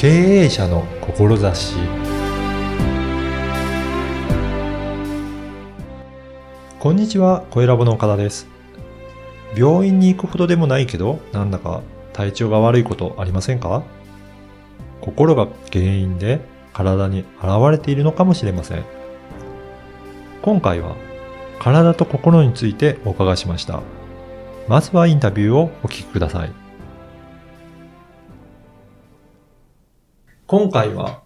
経営者の志こんにちは、小ラボの岡田です。病院に行くほどでもないけど、なんだか体調が悪いことありませんか？心が原因で体に現れているのかもしれません。今回は体と心についてお伺いしました。まずはインタビューをお聞きください。今回は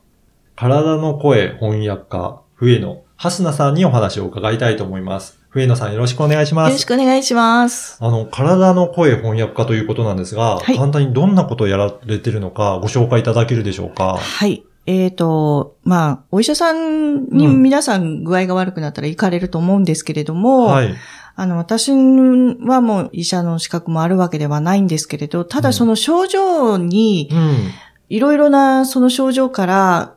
体の声翻訳家、笛野蓮菜さんにお話を伺いたいと思います。笛野さんよろしくお願いします。よろしくお願いします。あの、体の声翻訳家ということなんですが、はい簡単にどんなことをやられてるのかご紹介いただけるでしょうか？はい。えっ、と、まあ、お医者さんにうん皆さん具合が悪くなったら行かれると思うんですけれども、はい。あの、私はもう医者の資格もあるわけではないんですけれど、ただその症状に、うん。いろいろなその症状から、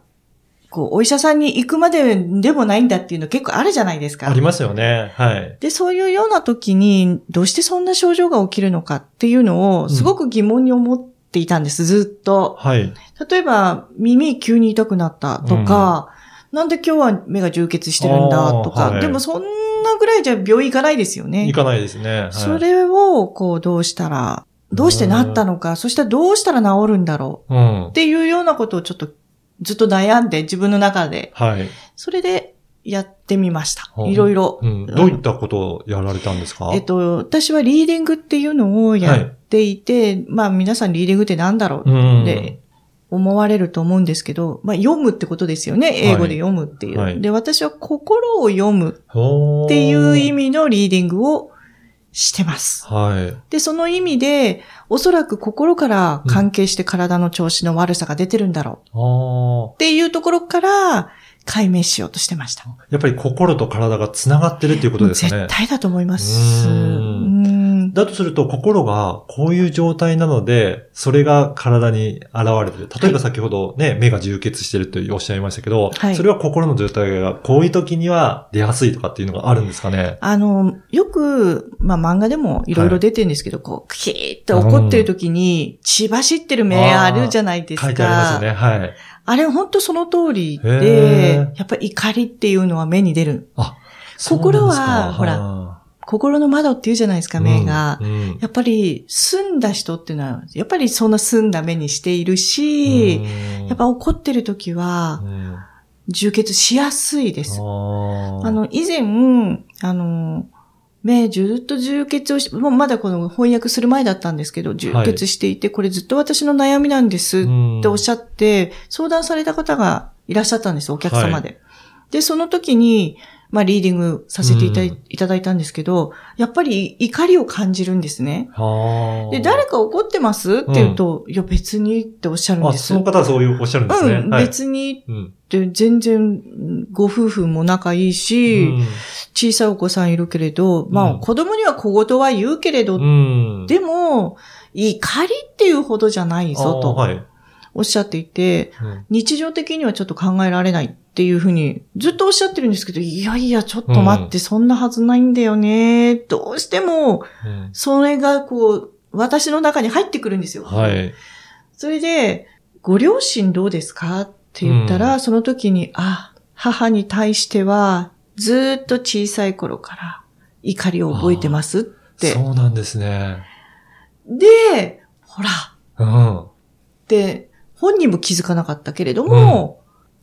こう、お医者さんに行くまででもないんだっていうの結構あるじゃないですか。ありますよね。はい。で、そういうような時に、どうしてそんな症状が起きるのかっていうのを、すごく疑問に思っていたんです、ずっと。はい。例えば、耳急に痛くなったとか、なんで今日は目が充血してるんだとか、はいでもそんなぐらいじゃ病院行かないですよね行。かないですね。はい、それを、こう、どうしたら、どうしてなったのか、そしたらどうしたら治るんだろううんっ。ていうようなことをちょっとずっと悩んで自分の中で、はい。それでやってみましたう。んいろいろ。うん。どういったことをやられたんですか？えっと、私はリーディングっていうのをやっていて、まあ皆さんリーディングってなんだろううん。って思われると思うんですけど、まあ読むってことですよね。英語で読むっていう。はいで、私は心を読むっっていう意味。味のリーディングをしてます。はい。で、その意味で、おそらく心から関係して体の調子の悪さが出てるんだろうああ。っていうところから解明しようとしてました。やっぱり心と体が繋がってるっていうことですかね。絶対だと思います。ううんんだとすると心がこういう状態なので、それが体に現れてる。例えば先ほどね、目が充血してるとおっしゃいましたけど、はいそれは心の状態がこういう時には出やすいとかっていうのがあるんですかね？あの、よく、まあ漫画でもいろいろ出てるんですけど、こう、クキーって怒ってる時に、血走ってる目あるじゃないですか。書いてありますよね。はい。あれ本当その通りで、やっぱり怒りっていうのは目に出る。心はそうなんですかほらは心の窓って言うじゃないですか、い目が。うんうんやっぱり澄んだ人っていうのは、やっぱりそんな澄んだ目にしているし、うんやっぱ怒ってる時はうん充血しやすいです。あの、以前、あの、目ずっと充血をし、もうまだこの翻訳する前だったんですけど、充血していて、これずっと私の悩みなんですっておっしゃって、相談された方がいらっしゃったんです、お客様で。で、その時に、まあ、リーディングさせていた,、うんいただいたんですけど、やっぱり怒りを感じるんですね。はあで、誰か怒ってます？って言うと、いや、別にっておっしゃるんあ、です。その方はそういうおっしゃるんですね。うん、はい別にうんって全然ご夫婦も仲いいし、うん小さいお子さんいるけれど、まあ、うん子供には小言は言うけれど、うん。でも、怒りっていうほどじゃないぞと。おっしゃっていて、うん日常的にはちょっと考えられないっていうふうにずっとおっしゃってるんですけど、いやいや、ちょっと待って、そんなはずないんだよね。どうしても、うんそれがこう、私の中に入ってくるんですよ。はい。それで、ご両親どうですかって言ったら、うんその時に、あ、母に対しては、ずーっと小さい頃から怒りを覚えてますって。そうなんですね。で、ほら、うん。って、本人も気づかなかったけれども、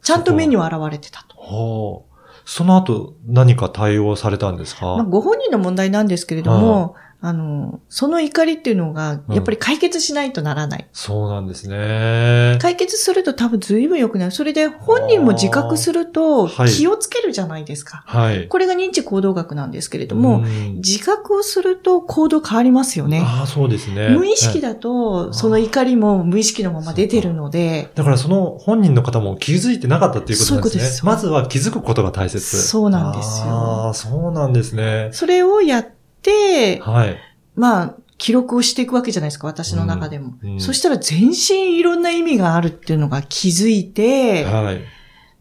ちゃんと目には現れてたと。その後、何か対応されたんですか、まあ、ご本人の問題なんですけれども、あの、その怒りっていうのが、やっぱり解決しないとならない。そうなんですね。解決すると多分随分良くなる。それで本人も自覚するとはい気をつけるじゃないですか。はい。これが認知行動学なんですけれども、ん自覚をすると行動変わりますよね。ああ、そうですね。無意識はいだと、その怒りも無意識のまま出てるので、だからその本人の方も気づいてなかったっていうことですね。そうですまずは気づくことが大切。そうなんですよああ、そうなんですね。それをやって、はい。まあ、記録をしていくわけじゃないですか、私の中でも。うんうんそしたら全身いろんな意味があるっていうのが気づいて、はい。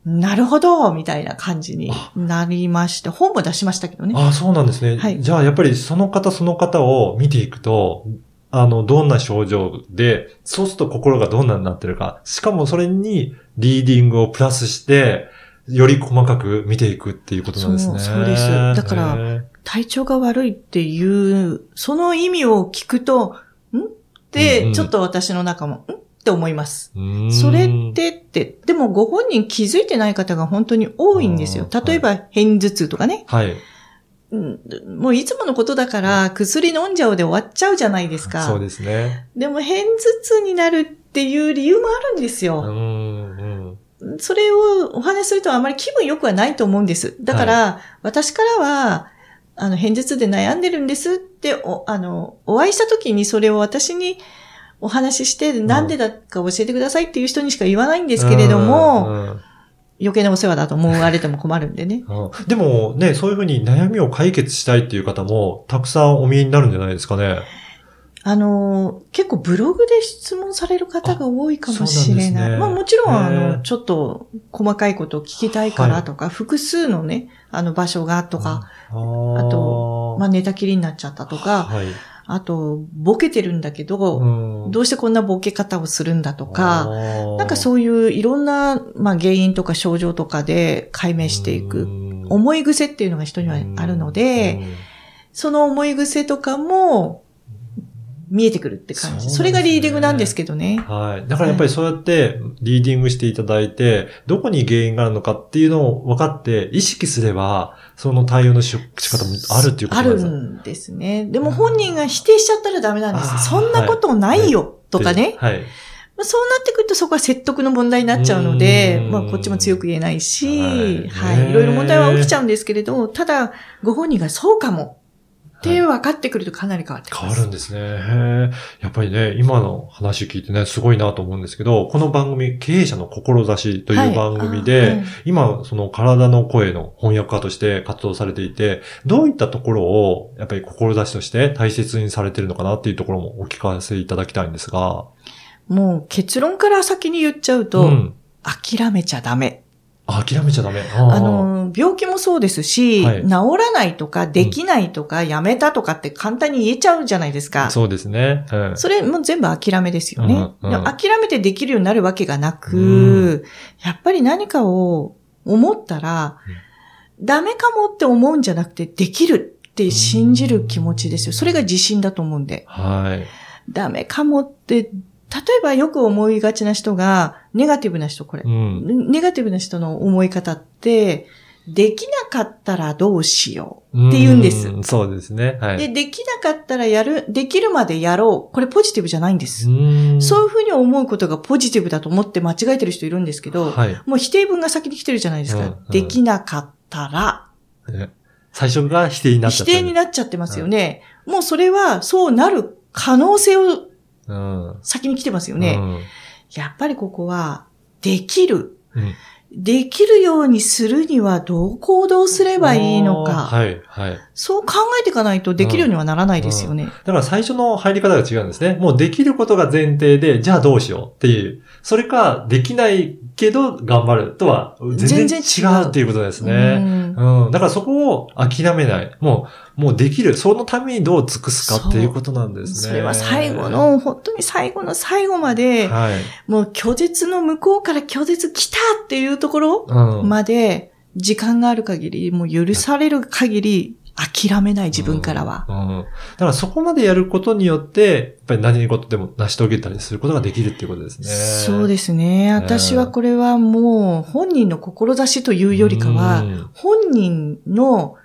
なるほどみたいな感じになりまして、本も出しましたけどね。ああ、そうなんですね。はいじゃあ、やっぱりその方その方を見ていくと、あの、どんな症状で、そうすると心がどんなになってるか。しかもそれにリーディングをプラスして、より細かく見ていくっていうことなんですね。そうそうです。だから、体調が悪いっていう、その意味を聞くと、ん？って、ちょっと私の中も、ん？って思います。それってって、でもご本人気づいてない方が本当に多いんですよ。例えば、偏頭痛とかね。はい。もういつものことだから薬飲んじゃうで終わっちゃうじゃないですか。そうですね。でも偏頭痛になるっていう理由もあるんですよ。それをお話しするとあまり気分良くはないと思うんです。だから、はい、私からは、あの、偏頭痛で悩んでるんですってお、あの、お会いした時にそれを私にお話しして、なんでだか教えてくださいっていう人にしか言わないんですけれども、うんうん余計なお世話だと思われても困るんでね。でもね、そういうふうに悩みを解決したいっていう方もたくさんお見えになるんじゃないですかね。あの、結構ブログで質問される方が多いかもしれない。ね、まあもちろん、あの、ちょっと細かいことを聞きたいからとか、はい、複数のね、あの場所がとか、あと、まあ寝たきりになっちゃったとか、はい。あと、ボケてるんだけど、うん、どうしてこんなボケ方をするんだとか、なんかそういういろんな、まあ、原因とか症状とかで解明していく、思い癖っていうのが人にはあるので、その思い癖とかも、見えてくるって感じ。そ、ね,、れがリーディングなんですけどね。はい。だからやっぱりそうやってリーディングしていただいて、どこに原因があるのかっていうのを分かって意識すれば、その対応の仕方もあるっていうことですか？あるんですね。でも本人が否定しちゃったらダメなんです。そんなことないよ、はい、とかね。はい。そうなってくるとそこは説得の問題になっちゃうので、まあこっちも強く言えないし、はい、はい。いろいろ問題は起きちゃうんですけれど、ただ、ご本人がそうかもって分かってくるとかなり変わってきます。変わるんですね。へやっぱりね、今の話聞いてね、すごいなと思うんですけど、この番組、経営者の志という番組で、はいはい、今、その体の声の翻訳家として活動されていて、どういったところを、やっぱり志として大切にされてるのかなっていうところもお聞かせいただきたいんですが。もう結論から先に言っちゃうと、うん、諦めちゃダメ諦めちゃダメ。あの、病気もそうですし、はい、治らないとか、できないとか、うん、やめたとかって簡単に言えちゃうじゃないですか。そうですね。うん、それも全部諦めですよね、うんうん、諦めてできるようになるわけがなく、うん、やっぱり何かを思ったら、ダメかもって思うんじゃなくて、できるって信じる気持ちですよ。それが自信だと思うんで。はい。ダメかもって例えばよく思いがちな人が、ネガティブな人、これ、うん、ネガティブな人の思い方って、できなかったらどうしようって言うんです。うそうですね。はい。で、できなかったらやる、できるまでやろう。これポジティブじゃないんです。うそういうふうに思うことがポジティブだと思って間違えてる人いるんですけど、はい、もう否定文が先に来てるじゃないですか。うんうん、できなかったら。最初が否定になっちゃって否定になっちゃってますよね。もうそれはそうなる可能性を先に来てますよね。うん、やっぱりここは、できる。うんできるようにするにはどう行動すればいいのか。はい、はい。そう考えていかないとできるようにはならないですよね。だから最初の入り方が違うんですね。もうできることが前提で、じゃあどうしようっていう。それか、できないけど頑張るとは全然違うっていうことですね。うん、うん。だからそこを諦めない。もう、もうできる。そのためにどう尽くすかっていうことなんですね。それは最後の、本当に最後の最後まで、はい、もう拒絶の向こうから拒絶来たっていうところまで、時間がある限り、もう許される限り、諦めない自分からは、うんうん。だからそこまでやることによって、やっぱり何事でも成し遂げたりすることができるっていうことですね。そうですね。私はこれはもう本人の志というよりかは、本人の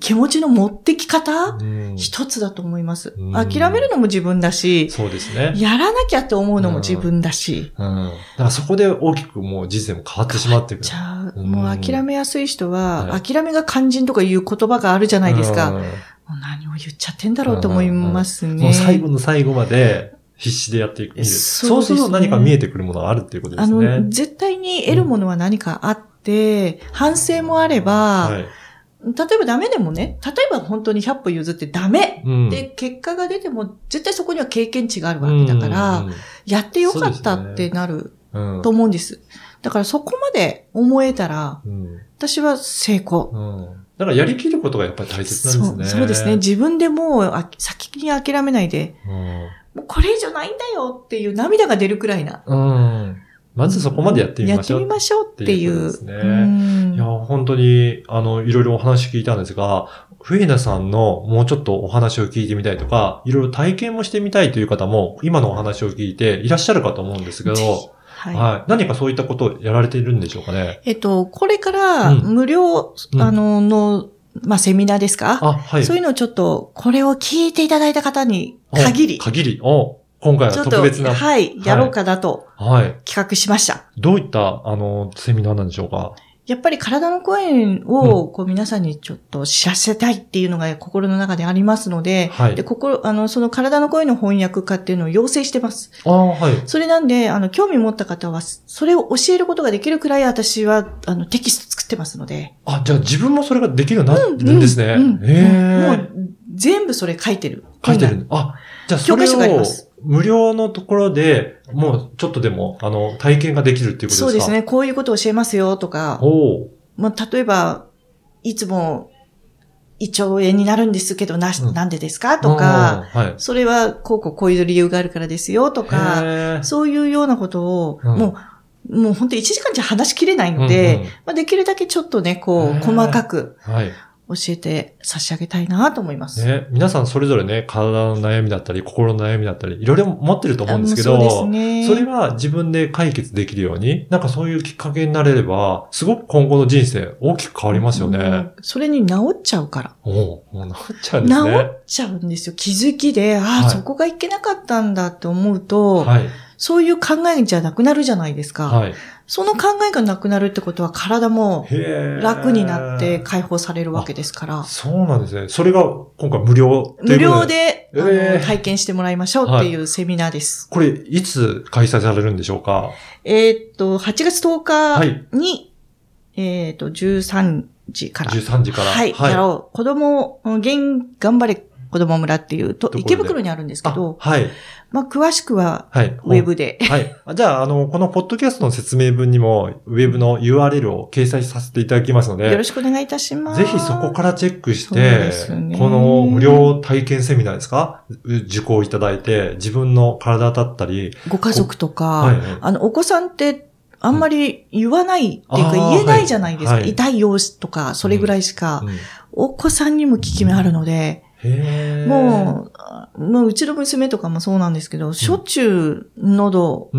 気持ちの持ってき方、一つだと思います、諦めるのも自分だし、そうですね。やらなきゃって思うのも自分だし。うん。だからそこで大きくもう人生も変わってしまってくる。ちゃう。もう諦めやすい人は、はい、諦めが肝心とかいう言葉があるじゃないですか。もう何を言っちゃってんだろうと思いますね。もう最後の最後まで、必死でやっていく。そう、すると何か見えてくるものがあるっていうことですね。あの、絶対に得るものは何かあって、うん、反省もあれば、はい。例えばダメでもね、例えば本当に100歩譲ってダメ、うん、で、結果が出ても、絶対そこには経験値があるわけだから、うん。うん、やってよかったってなると思うんです。だからそこまで思えたら、私は成功。だからやりきることがやっぱり大切なんですね。そうそうですね。自分でもう先に諦めないで、もうこれ以上ないんだよっていう涙が出るくらいな。うん。まずそこまでやってみましょう。やってみましょうっていう。ですね。いや、本当に、あの、いろいろお話聞いたんですが、冬田さんのもうちょっとお話を聞いてみたいとか、いろいろ体験もしてみたいという方も、今のお話を聞いていらっしゃるかと思うんですけど、はい、はい。何かそういったことをやられているんでしょうかね？えっと、これから無料、うん、あの、の、まあ、セミナーですか？あ、はい。そういうのをちょっと、これを聞いていただいた方に限り。限り。お今回は特別な。はい、やろうかなと。はい。企画しました。どういった、あの、セミナーなんでしょうか？やっぱり体の声を、こう皆さんにちょっと知らせたいっていうのが心の中でありますので、はい、で、心、あの、その体の声の翻訳家っていうのを要請してます。ああ、はい。それなんで、あの、興味持った方は、それを教えることができるくらい私は、あの、テキスト作ってますので。あ、じゃあ自分もそれができるようになるんですね。うん。もう、全部それ書いてる。書いてる。あ、じゃあそれを、無料のところで、もうちょっとでも、あの、体験ができるっていうことですか？そうですね。こういうことを教えますよとか。おまあ、例えば、いつも、胃腸炎になるんですけど、な、うん、なんでですか？とか、はい、それは、こうこうこういう理由があるからですよとか、そういうようなことを、うん、もう、もう本当に1時間じゃ話しきれないので、うんうん、まあ、できるだけちょっとね、こう、細かく、はい、教えて差し上げたいなと思います。ね、皆さんそれぞれね、体の悩みだったり、心の悩みだったり、いろいろ持ってると思うんですけど、そね、それは自分で解決できるように、なんかそういうきっかけになれれば、すごく今後の人生大きく変わりますよね。うん、それに治っちゃうから。おもう治っちゃうんですね。治っちゃうんですよ。気づきで、ああ、はい、そこがいけなかったんだって思うと、はい、そういう考えじゃなくなるじゃないですか。はい、その考えがなくなるってことは体も楽になって解放されるわけですから。そうなんですね。それが今回無料無料で、あの体験してもらいましょうっていうセミナーです。はい、これ、いつ開催されるんでしょうか？えっと、8月10日に、はい、えっと、13時から。13時から。はい。はい、やろう。子供、現、頑張れ子供村っていうと、池袋にあるんですけど、はい。まあ、詳しくは、はい。ウェブで。はい。じゃあ、あの、このポッドキャストの説明文にも、ウェブの URL を掲載させていただきますので、よろしくお願いいたします。ぜひそこからチェックして、ね、この無料体験セミナーですか？受講いただいて、自分の体だったり、ご家族とか、はい、あの、お子さんって、あんまり言わないっていうか言えないじゃないですか。はい、痛い様子とか、それぐらいしか、うんうん、お子さんにも効き目あるので、もう、もううちの娘とかもそうなんですけど、しょっちゅう喉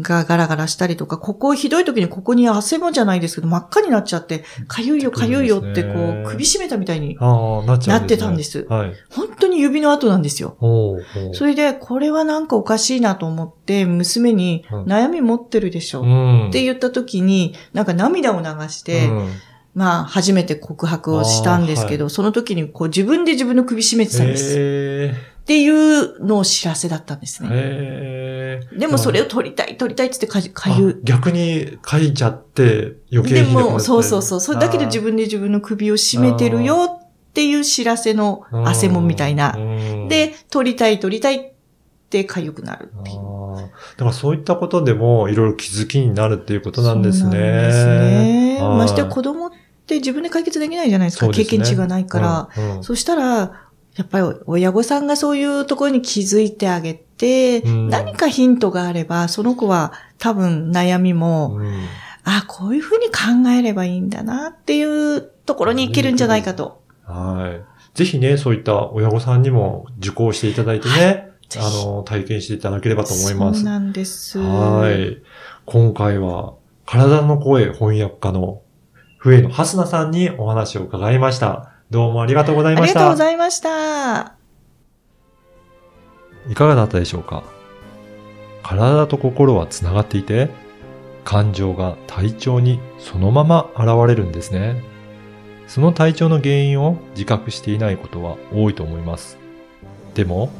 がガラガラしたりとか、ここひどい時にここに汗もじゃないですけど、真っ赤になっちゃって、かゆいよかゆいよってこう、首絞めたみたいになってたんです。はい、本当に指の跡なんですよ。それで、これはなんかおかしいなと思って、娘に悩み持ってるでしょ、うって言った時に、なんか涙を流して、まあ、初めて告白をしたんですけど、はい、その時にこう自分で自分の首絞めてたんです。っていうのを知らせだったんですね。でもそれを撮りたい、撮りたいって言ってかゆ。逆に書いちゃって余計に。でも、そうそうそう。それだけで自分で自分の首を絞めてるよっていう知らせの汗もみたいな。で、撮りたい、撮りたいってかゆくなるっていう。だからそういったことでもいろいろ気づきになるっていうことなんですね。そうなんですね。まして子供って自分で解決できないじゃないですか。すね、経験値がないから。うんうん、そしたら、やっぱり親御さんがそういうところに気づいてあげて、うん、何かヒントがあれば、その子は多分悩みも、うん、あ、こういうふうに考えればいいんだなっていうところに行けるんじゃないかと。はい。ぜひね、そういった親御さんにも受講していただいてね、はい、あの、体験していただければと思います。そうなんです。はい。今回は、体の声翻訳家の笛野ハスナさんにお話を伺いました。どうもありがとうございました。ありがとうございました。いかがだったでしょうか？体と心はつながっていて、感情が体調にそのまま現れるんですね。その体調の原因を自覚していないことは多いと思います。でも、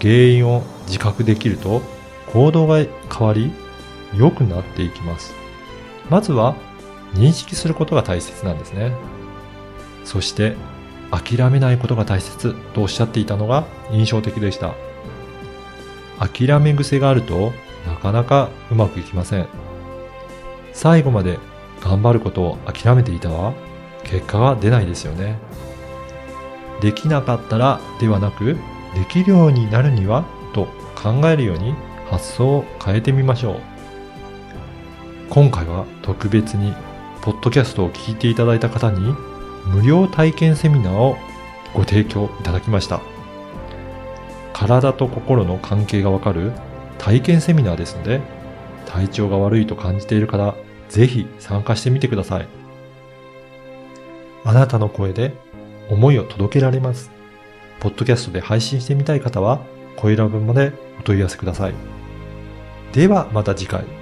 原因を自覚できると行動が変わり良くなっていきます。まずは認識することが大切なんですね。そして諦めないことが大切とおっしゃっていたのが印象的でした。諦め癖があるとなかなかうまくいきません。最後まで頑張ることを諦めていたは結果が出ないですよね。できなかったらではなくできるようになるにはと考えるように発想を変えてみましょう。今回は特別に、ポッドキャストを聞いていただいた方に、無料体験セミナーをご提供いただきました。体と心の関係がわかる体験セミナーですので、体調が悪いと感じている方、ぜひ参加してみてください。あなたの声で思いを届けられます。ポッドキャストで配信してみたい方は、声ラブまでお問い合わせください。ではまた次回。